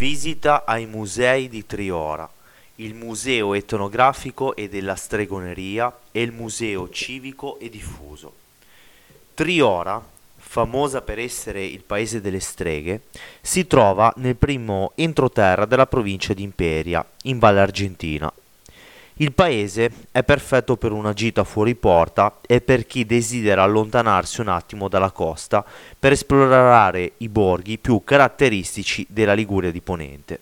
Visita ai musei di Triora, il Museo etnografico e della stregoneria e il Museo civico e diffuso. Triora, famosa per essere il paese delle streghe, si trova nel primo entroterra della provincia di Imperia, in Valle Argentina. Il paese è perfetto per una gita fuori porta e per chi desidera allontanarsi un attimo dalla costa per esplorare i borghi più caratteristici della Liguria di Ponente.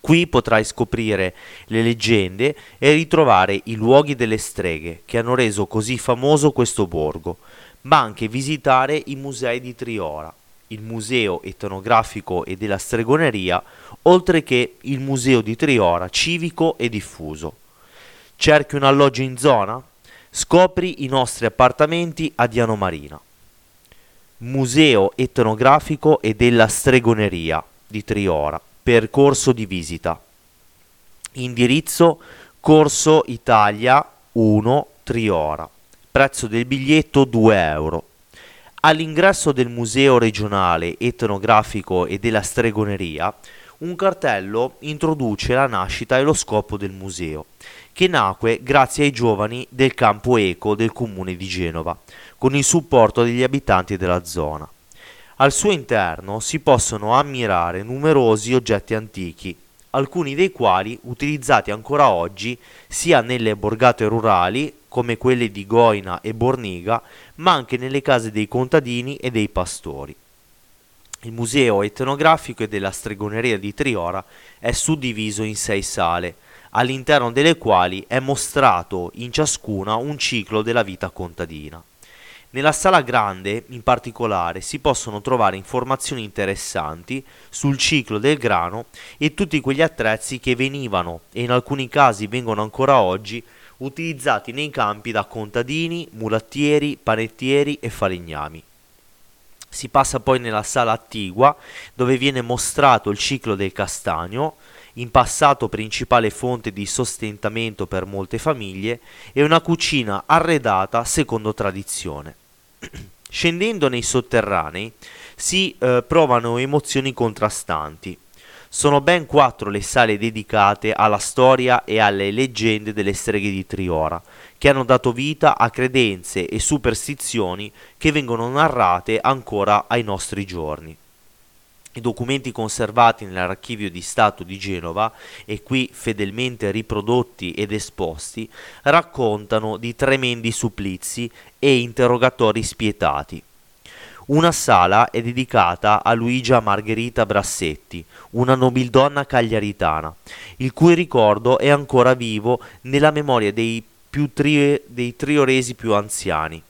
Qui potrai scoprire le leggende e ritrovare i luoghi delle streghe che hanno reso così famoso questo borgo, ma anche visitare i musei di Triora, il Museo etnografico e della stregoneria, oltre che il Museo di Triora civico e diffuso. Cerchi un alloggio in zona? Scopri i nostri appartamenti a Diano Marina. Museo etnografico e della stregoneria di Triora. Percorso di visita. Indirizzo Corso Italia 1 Triora. Prezzo del biglietto 2 euro. All'ingresso del Museo regionale etnografico e della stregoneria un cartello introduce la nascita e lo scopo del museo, che nacque grazie ai giovani del campo eco del comune di Genova, con il supporto degli abitanti della zona. Al suo interno si possono ammirare numerosi oggetti antichi, alcuni dei quali utilizzati ancora oggi sia nelle borgate rurali come quelle di Goina e Borniga, ma anche nelle case dei contadini e dei pastori. Il Museo etnografico e della stregoneria di Triora è suddiviso in sei sale, all'interno delle quali è mostrato in ciascuna un ciclo della vita contadina. Nella sala grande, in particolare, si possono trovare informazioni interessanti sul ciclo del grano e tutti quegli attrezzi che venivano e in alcuni casi vengono ancora oggi utilizzati nei campi da contadini, mulattieri, panettieri e falegnami. Si passa poi nella sala attigua dove viene mostrato il ciclo del castagno, in passato principale fonte di sostentamento per molte famiglie, e una cucina arredata secondo tradizione. Scendendo nei sotterranei si eh, provano emozioni contrastanti. Sono ben quattro le sale dedicate alla storia e alle leggende delle streghe di Triora, che hanno dato vita a credenze e superstizioni che vengono narrate ancora ai nostri giorni. I documenti conservati nell'archivio di Stato di Genova e qui fedelmente riprodotti ed esposti raccontano di tremendi supplizi e interrogatori spietati. Una sala è dedicata a Luigia Margherita Brassetti, una nobildonna cagliaritana, il cui ricordo è ancora vivo nella memoria dei, tri- dei trioresi più anziani.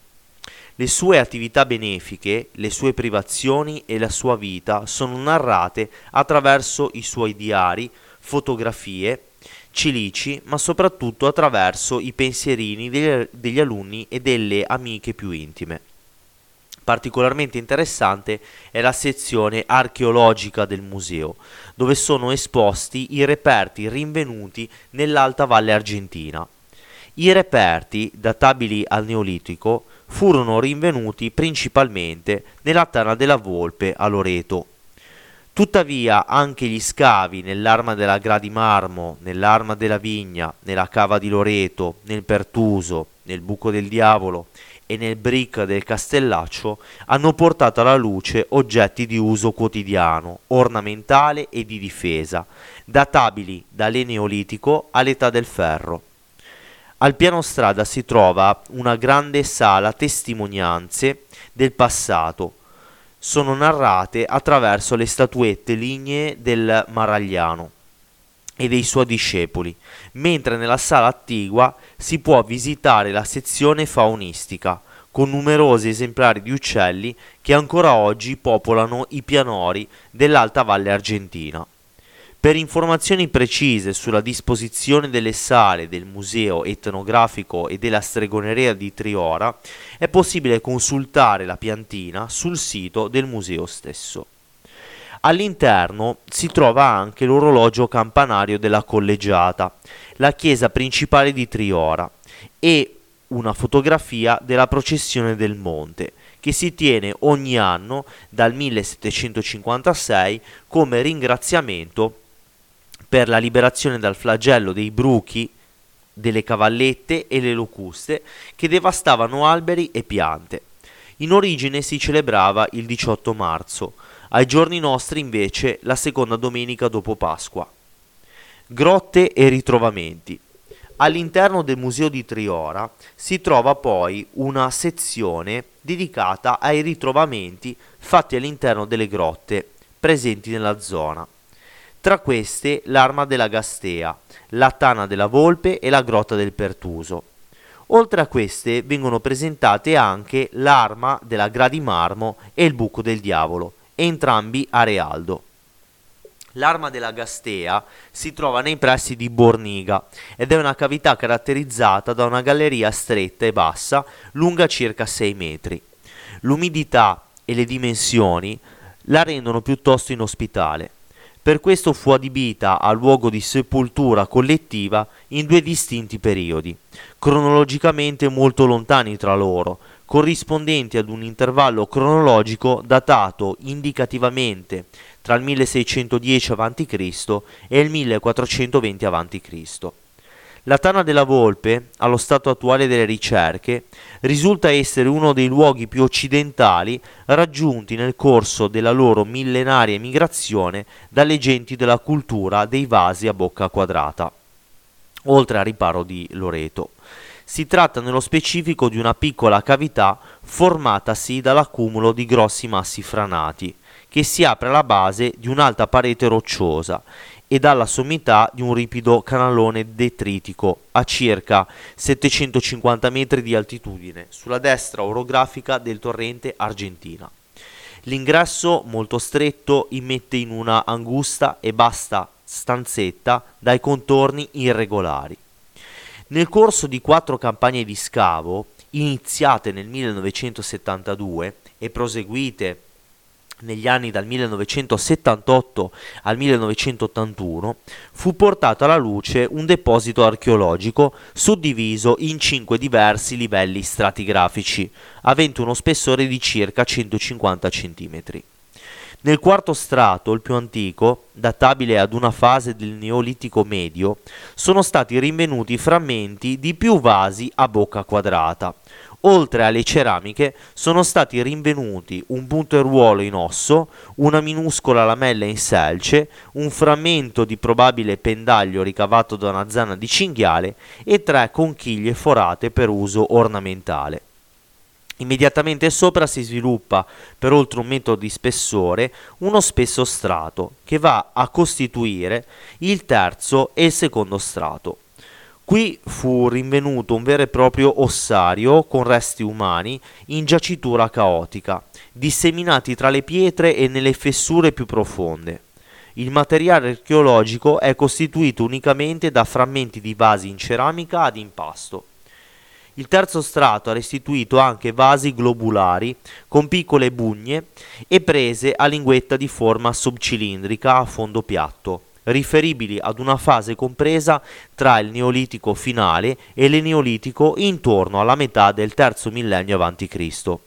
Le sue attività benefiche, le sue privazioni e la sua vita sono narrate attraverso i suoi diari, fotografie, cilici, ma soprattutto attraverso i pensierini degli, degli alunni e delle amiche più intime. Particolarmente interessante è la sezione archeologica del museo, dove sono esposti i reperti rinvenuti nell'Alta Valle Argentina. I reperti, databili al Neolitico, furono rinvenuti principalmente nella Tana della Volpe a Loreto. Tuttavia anche gli scavi nell'Arma della Gradimarmo, nell'Arma della Vigna, nella Cava di Loreto, nel Pertuso, nel Buco del Diavolo e nel brick del Castellaccio hanno portato alla luce oggetti di uso quotidiano, ornamentale e di difesa, databili dall'Eneolitico all'età del ferro. Al piano strada si trova una grande sala testimonianze del passato. Sono narrate attraverso le statuette lignee del Maragliano e dei suoi discepoli, mentre nella sala attigua si può visitare la sezione faunistica, con numerosi esemplari di uccelli che ancora oggi popolano i pianori dell'Alta Valle Argentina. Per informazioni precise sulla disposizione delle sale del Museo etnografico e della stregoneria di Triora è possibile consultare la piantina sul sito del museo stesso. All'interno si trova anche l'orologio campanario della collegiata, la chiesa principale di Triora e una fotografia della processione del monte, che si tiene ogni anno dal 1756 come ringraziamento per la liberazione dal flagello dei bruchi, delle cavallette e le locuste che devastavano alberi e piante. In origine si celebrava il 18 marzo, ai giorni nostri invece la seconda domenica dopo Pasqua. Grotte e ritrovamenti. All'interno del Museo di Triora si trova poi una sezione dedicata ai ritrovamenti fatti all'interno delle grotte presenti nella zona. Tra queste l'arma della Gastea, la tana della Volpe e la grotta del Pertuso. Oltre a queste vengono presentate anche l'arma della Gradimarmo e il buco del diavolo, entrambi a Realdo. L'arma della Gastea si trova nei pressi di Borniga ed è una cavità caratterizzata da una galleria stretta e bassa, lunga circa 6 metri. L'umidità e le dimensioni la rendono piuttosto inospitale. Per questo fu adibita a luogo di sepoltura collettiva in due distinti periodi, cronologicamente molto lontani tra loro, corrispondenti ad un intervallo cronologico datato indicativamente tra il 1610 a.C. e il 1420 a.C. La Tana della Volpe, allo stato attuale delle ricerche, risulta essere uno dei luoghi più occidentali raggiunti nel corso della loro millenaria migrazione dalle genti della cultura dei vasi a bocca quadrata, oltre al riparo di Loreto. Si tratta nello specifico di una piccola cavità formatasi dall'accumulo di grossi massi franati, che si apre alla base di un'alta parete rocciosa e dalla sommità di un ripido canalone detritico a circa 750 metri di altitudine sulla destra orografica del torrente Argentina. L'ingresso, molto stretto, immette in una angusta e basta stanzetta dai contorni irregolari. Nel corso di quattro campagne di scavo, iniziate nel 1972 e proseguite negli anni dal 1978 al 1981 fu portato alla luce un deposito archeologico suddiviso in cinque diversi livelli stratigrafici, avente uno spessore di circa 150 cm. Nel quarto strato, il più antico, databile ad una fase del Neolitico medio, sono stati rinvenuti frammenti di più vasi a bocca quadrata, Oltre alle ceramiche sono stati rinvenuti un punteruolo in osso, una minuscola lamella in selce, un frammento di probabile pendaglio ricavato da una zanna di cinghiale e tre conchiglie forate per uso ornamentale. Immediatamente sopra si sviluppa, per oltre un metro di spessore, uno spesso strato che va a costituire il terzo e il secondo strato. Qui fu rinvenuto un vero e proprio ossario con resti umani in giacitura caotica, disseminati tra le pietre e nelle fessure più profonde. Il materiale archeologico è costituito unicamente da frammenti di vasi in ceramica ad impasto. Il terzo strato ha restituito anche vasi globulari con piccole bugne e prese a linguetta di forma subcilindrica a fondo piatto riferibili ad una fase compresa tra il Neolitico finale e il Neolitico intorno alla metà del terzo millennio a.C.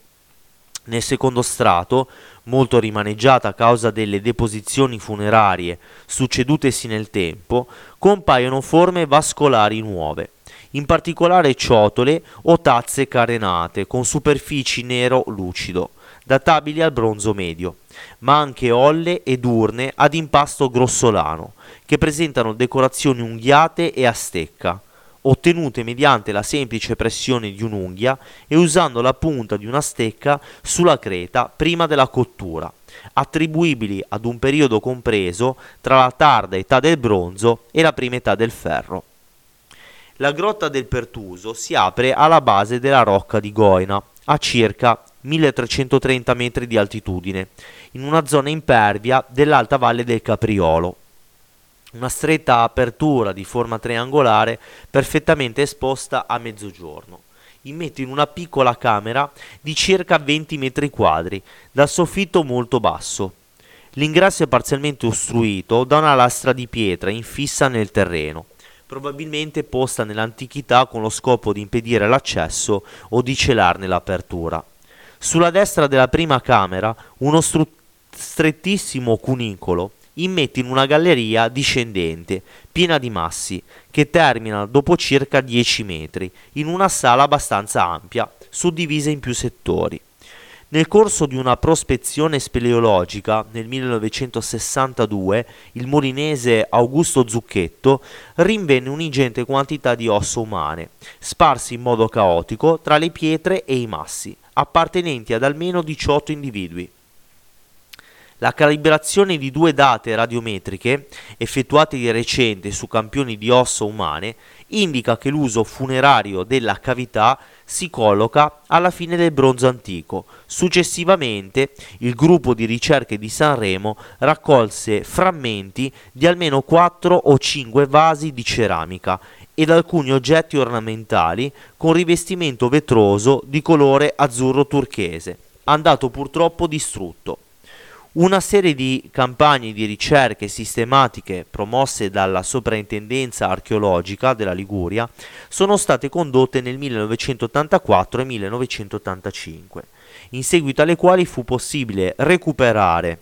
Nel secondo strato, molto rimaneggiata a causa delle deposizioni funerarie succedutesi nel tempo, compaiono forme vascolari nuove, in particolare ciotole o tazze carenate con superfici nero lucido, databili al bronzo medio, ma anche olle ed urne ad impasto grossolano, che presentano decorazioni unghiate e a stecca, ottenute mediante la semplice pressione di un'unghia e usando la punta di una stecca sulla creta prima della cottura, attribuibili ad un periodo compreso tra la tarda età del bronzo e la prima età del ferro. La grotta del Pertuso si apre alla base della rocca di Goina, a circa 1330 metri di altitudine, in una zona impervia dell'alta valle del Capriolo. Una stretta apertura di forma triangolare perfettamente esposta a mezzogiorno. Immette in una piccola camera di circa 20 metri quadri, dal soffitto molto basso. L'ingresso è parzialmente ostruito da una lastra di pietra infissa nel terreno probabilmente posta nell'antichità con lo scopo di impedire l'accesso o di celarne l'apertura. Sulla destra della prima camera uno stru- strettissimo cunicolo immette in una galleria discendente, piena di massi, che termina dopo circa 10 metri, in una sala abbastanza ampia, suddivisa in più settori. Nel corso di una prospezione speleologica nel 1962, il molinese Augusto Zucchetto rinvenne un'ingente quantità di ossa umane, sparse in modo caotico tra le pietre e i massi, appartenenti ad almeno 18 individui. La calibrazione di due date radiometriche, effettuate di recente su campioni di ossa umane, indica che l'uso funerario della cavità si colloca alla fine del bronzo antico. Successivamente, il gruppo di ricerche di Sanremo raccolse frammenti di almeno 4 o 5 vasi di ceramica ed alcuni oggetti ornamentali con rivestimento vetroso di colore azzurro turchese, andato purtroppo distrutto. Una serie di campagne di ricerche sistematiche promosse dalla Soprintendenza archeologica della Liguria sono state condotte nel 1984 e 1985, in seguito alle quali fu possibile recuperare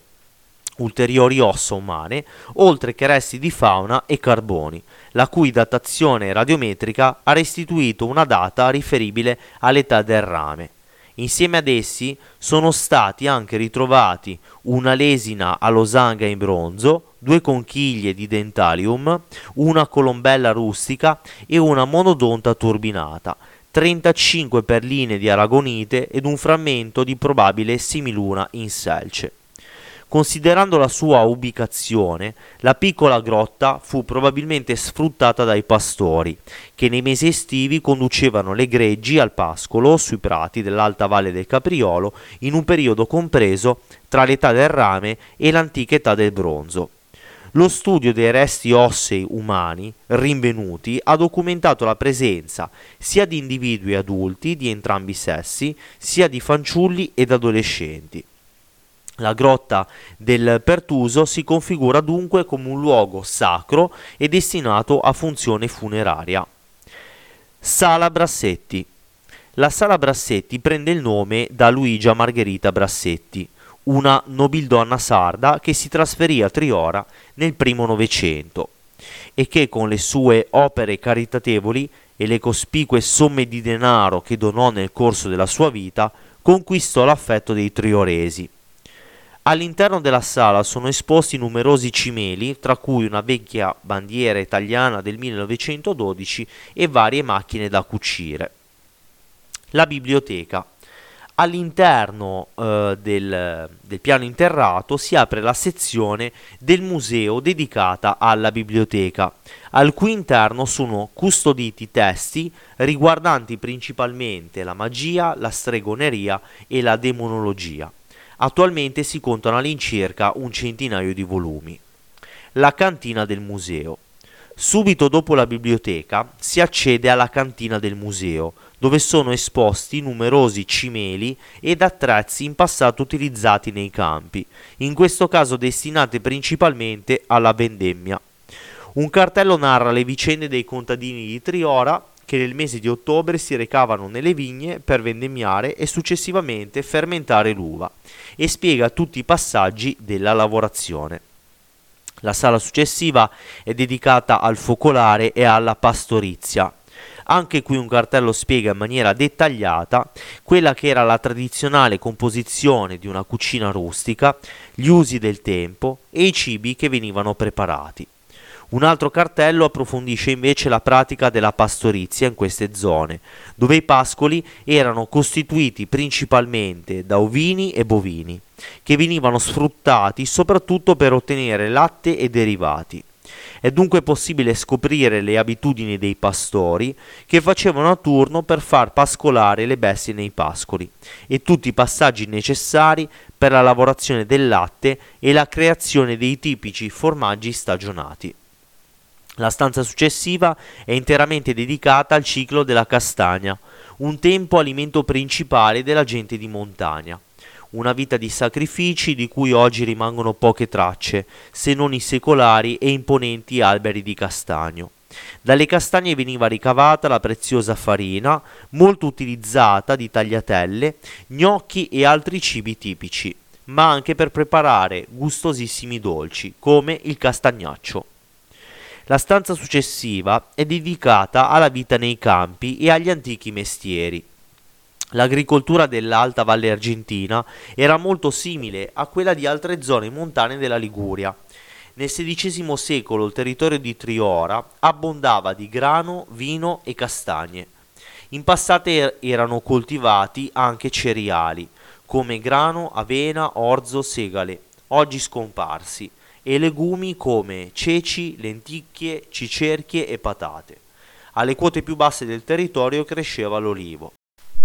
ulteriori ossa umane, oltre che resti di fauna e carboni, la cui datazione radiometrica ha restituito una data riferibile all'età del rame. Insieme ad essi sono stati anche ritrovati una lesina a losanga in bronzo, due conchiglie di dentalium, una colombella rustica e una monodonta turbinata, 35 perline di aragonite ed un frammento di probabile similuna in selce. Considerando la sua ubicazione, la piccola grotta fu probabilmente sfruttata dai pastori, che nei mesi estivi conducevano le greggi al pascolo sui prati dell'alta valle del Capriolo in un periodo compreso tra l'età del rame e l'antica età del bronzo. Lo studio dei resti ossei umani rinvenuti ha documentato la presenza sia di individui adulti di entrambi i sessi, sia di fanciulli ed adolescenti. La grotta del Pertuso si configura dunque come un luogo sacro e destinato a funzione funeraria. Sala Brassetti. La Sala Brassetti prende il nome da Luigia Margherita Brassetti, una nobildonna sarda che si trasferì a Triora nel primo Novecento e che con le sue opere caritatevoli e le cospicue somme di denaro che donò nel corso della sua vita conquistò l'affetto dei trioresi All'interno della sala sono esposti numerosi cimeli, tra cui una vecchia bandiera italiana del 1912 e varie macchine da cucire. La biblioteca. All'interno eh, del, del piano interrato si apre la sezione del museo dedicata alla biblioteca, al cui interno sono custoditi testi riguardanti principalmente la magia, la stregoneria e la demonologia. Attualmente si contano all'incirca un centinaio di volumi. La cantina del museo. Subito dopo la biblioteca si accede alla cantina del museo, dove sono esposti numerosi cimeli ed attrezzi in passato utilizzati nei campi, in questo caso destinati principalmente alla vendemmia. Un cartello narra le vicende dei contadini di Triora che nel mese di ottobre si recavano nelle vigne per vendemmiare e successivamente fermentare l'uva e spiega tutti i passaggi della lavorazione. La sala successiva è dedicata al focolare e alla pastorizia. Anche qui un cartello spiega in maniera dettagliata quella che era la tradizionale composizione di una cucina rustica, gli usi del tempo e i cibi che venivano preparati. Un altro cartello approfondisce invece la pratica della pastorizia in queste zone, dove i pascoli erano costituiti principalmente da ovini e bovini, che venivano sfruttati soprattutto per ottenere latte e derivati. È dunque possibile scoprire le abitudini dei pastori che facevano a turno per far pascolare le bestie nei pascoli e tutti i passaggi necessari per la lavorazione del latte e la creazione dei tipici formaggi stagionati. La stanza successiva è interamente dedicata al ciclo della castagna, un tempo alimento principale della gente di montagna. Una vita di sacrifici di cui oggi rimangono poche tracce, se non i secolari e imponenti alberi di castagno. Dalle castagne veniva ricavata la preziosa farina, molto utilizzata di tagliatelle, gnocchi e altri cibi tipici, ma anche per preparare gustosissimi dolci, come il castagnaccio. La stanza successiva è dedicata alla vita nei campi e agli antichi mestieri. L'agricoltura dell'Alta Valle Argentina era molto simile a quella di altre zone montane della Liguria. Nel XVI secolo il territorio di Triora abbondava di grano, vino e castagne. In passato er- erano coltivati anche cereali, come grano, avena, orzo, segale, oggi scomparsi, e legumi come ceci, lenticchie, cicerchie e patate. Alle quote più basse del territorio cresceva l'olivo.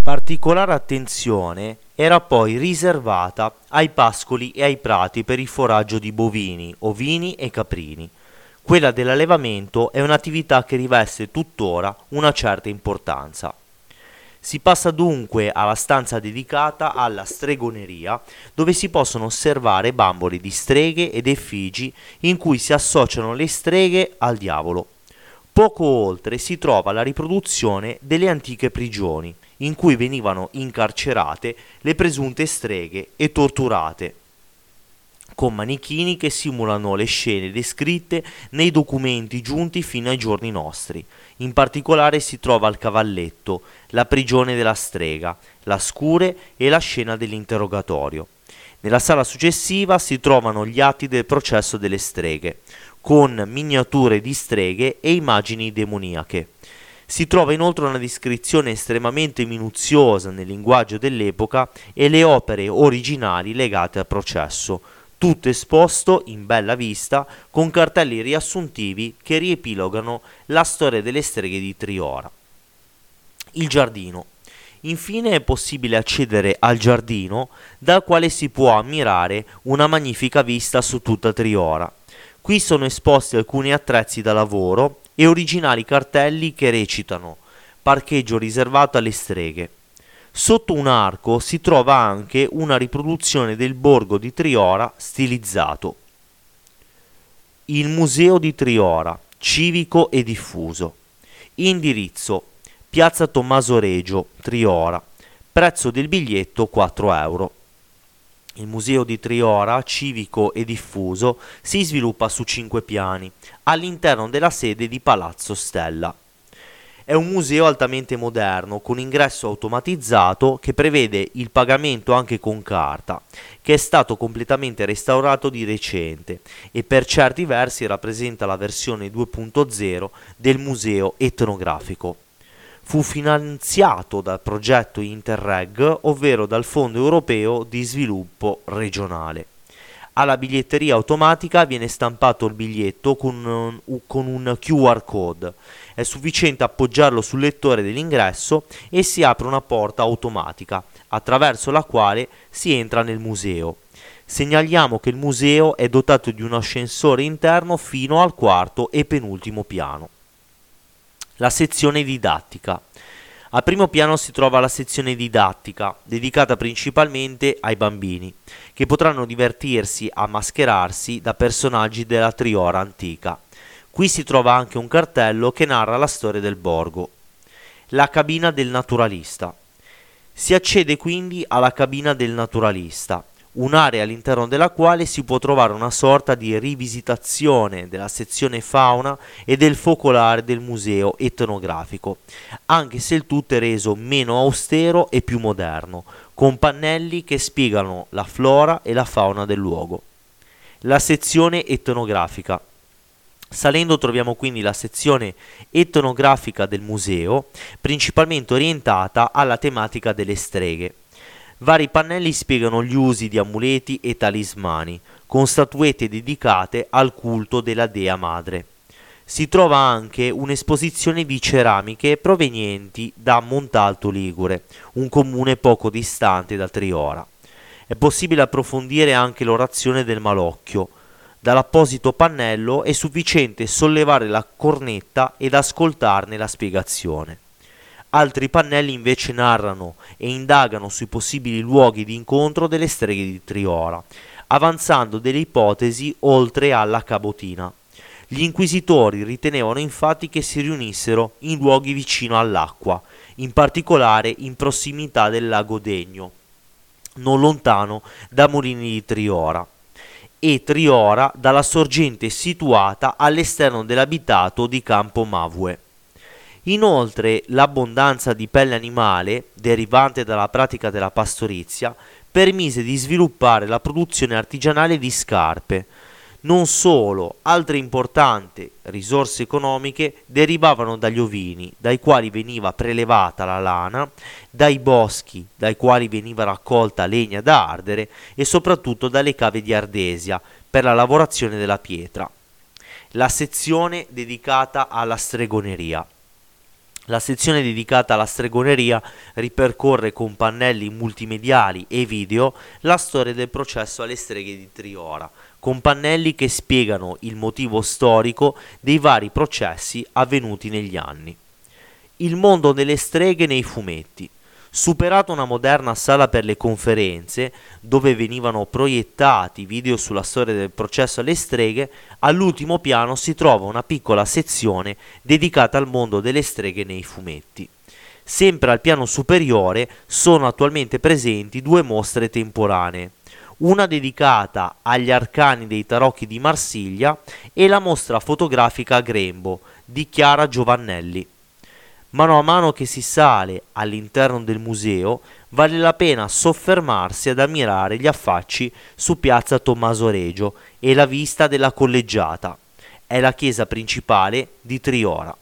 Particolare attenzione era poi riservata ai pascoli e ai prati per il foraggio di bovini, ovini e caprini. Quella dell'allevamento è un'attività che riveste tuttora una certa importanza. Si passa dunque alla stanza dedicata alla stregoneria, dove si possono osservare bambole di streghe ed effigi in cui si associano le streghe al diavolo. Poco oltre si trova la riproduzione delle antiche prigioni, in cui venivano incarcerate le presunte streghe e torturate con manichini che simulano le scene descritte nei documenti giunti fino ai giorni nostri. In particolare si trova il cavalletto, la prigione della strega, la scure e la scena dell'interrogatorio. Nella sala successiva si trovano gli atti del processo delle streghe, con miniature di streghe e immagini demoniache. Si trova inoltre una descrizione estremamente minuziosa nel linguaggio dell'epoca e le opere originali legate al processo, tutto esposto in bella vista con cartelli riassuntivi che riepilogano la storia delle streghe di Triora. Il giardino. Infine è possibile accedere al giardino dal quale si può ammirare una magnifica vista su tutta Triora. Qui sono esposti alcuni attrezzi da lavoro e originali cartelli che recitano parcheggio riservato alle streghe. Sotto un arco si trova anche una riproduzione del borgo di Triora stilizzato. Il Museo di Triora, civico e diffuso. Indirizzo Piazza Tommaso Regio, Triora. Prezzo del biglietto 4 euro. Il Museo di Triora, civico e diffuso, si sviluppa su cinque piani, all'interno della sede di Palazzo Stella. È un museo altamente moderno, con ingresso automatizzato che prevede il pagamento anche con carta, che è stato completamente restaurato di recente e per certi versi rappresenta la versione 2.0 del museo etnografico. Fu finanziato dal progetto Interreg, ovvero dal Fondo europeo di sviluppo regionale. Alla biglietteria automatica viene stampato il biglietto con un, con un QR code. È sufficiente appoggiarlo sul lettore dell'ingresso e si apre una porta automatica attraverso la quale si entra nel museo. Segnaliamo che il museo è dotato di un ascensore interno fino al quarto e penultimo piano. La sezione didattica. Al primo piano si trova la sezione didattica, dedicata principalmente ai bambini, che potranno divertirsi a mascherarsi da personaggi della Triora antica. Qui si trova anche un cartello che narra la storia del borgo. La cabina del naturalista. Si accede quindi alla cabina del naturalista, un'area all'interno della quale si può trovare una sorta di rivisitazione della sezione fauna e del focolare del museo etnografico, anche se il tutto è reso meno austero e più moderno, con pannelli che spiegano la flora e la fauna del luogo. La sezione etnografica. Salendo troviamo quindi la sezione etnografica del museo, principalmente orientata alla tematica delle streghe. Vari pannelli spiegano gli usi di amuleti e talismani, con statuette dedicate al culto della dea madre. Si trova anche un'esposizione di ceramiche provenienti da Montalto Ligure, un comune poco distante da Triora. È possibile approfondire anche l'orazione del malocchio. Dall'apposito pannello è sufficiente sollevare la cornetta ed ascoltarne la spiegazione. Altri pannelli invece narrano e indagano sui possibili luoghi di incontro delle streghe di Triora, avanzando delle ipotesi oltre alla cabotina. Gli inquisitori ritenevano infatti che si riunissero in luoghi vicino all'acqua, in particolare in prossimità del lago Degno, non lontano da Molini di Triora, e Triora dalla sorgente situata all'esterno dell'abitato di Campo Mavue. Inoltre l'abbondanza di pelle animale, derivante dalla pratica della pastorizia, permise di sviluppare la produzione artigianale di scarpe. Non solo, altre importanti risorse economiche derivavano dagli ovini, dai quali veniva prelevata la lana, dai boschi, dai quali veniva raccolta legna da ardere e soprattutto dalle cave di Ardesia per la lavorazione della pietra. La sezione dedicata alla stregoneria. La sezione dedicata alla stregoneria ripercorre con pannelli multimediali e video la storia del processo alle streghe di Triora, con pannelli che spiegano il motivo storico dei vari processi avvenuti negli anni. Il mondo delle streghe nei fumetti. Superata una moderna sala per le conferenze, dove venivano proiettati video sulla storia del processo alle streghe, all'ultimo piano si trova una piccola sezione dedicata al mondo delle streghe nei fumetti. Sempre al piano superiore sono attualmente presenti due mostre temporanee, una dedicata agli arcani dei tarocchi di Marsiglia e la mostra fotografica a Grembo di Chiara Giovannelli. Mano a mano che si sale all'interno del museo, vale la pena soffermarsi ad ammirare gli affacci su piazza Tommaso Regio e la vista della collegiata. È la chiesa principale di Triora.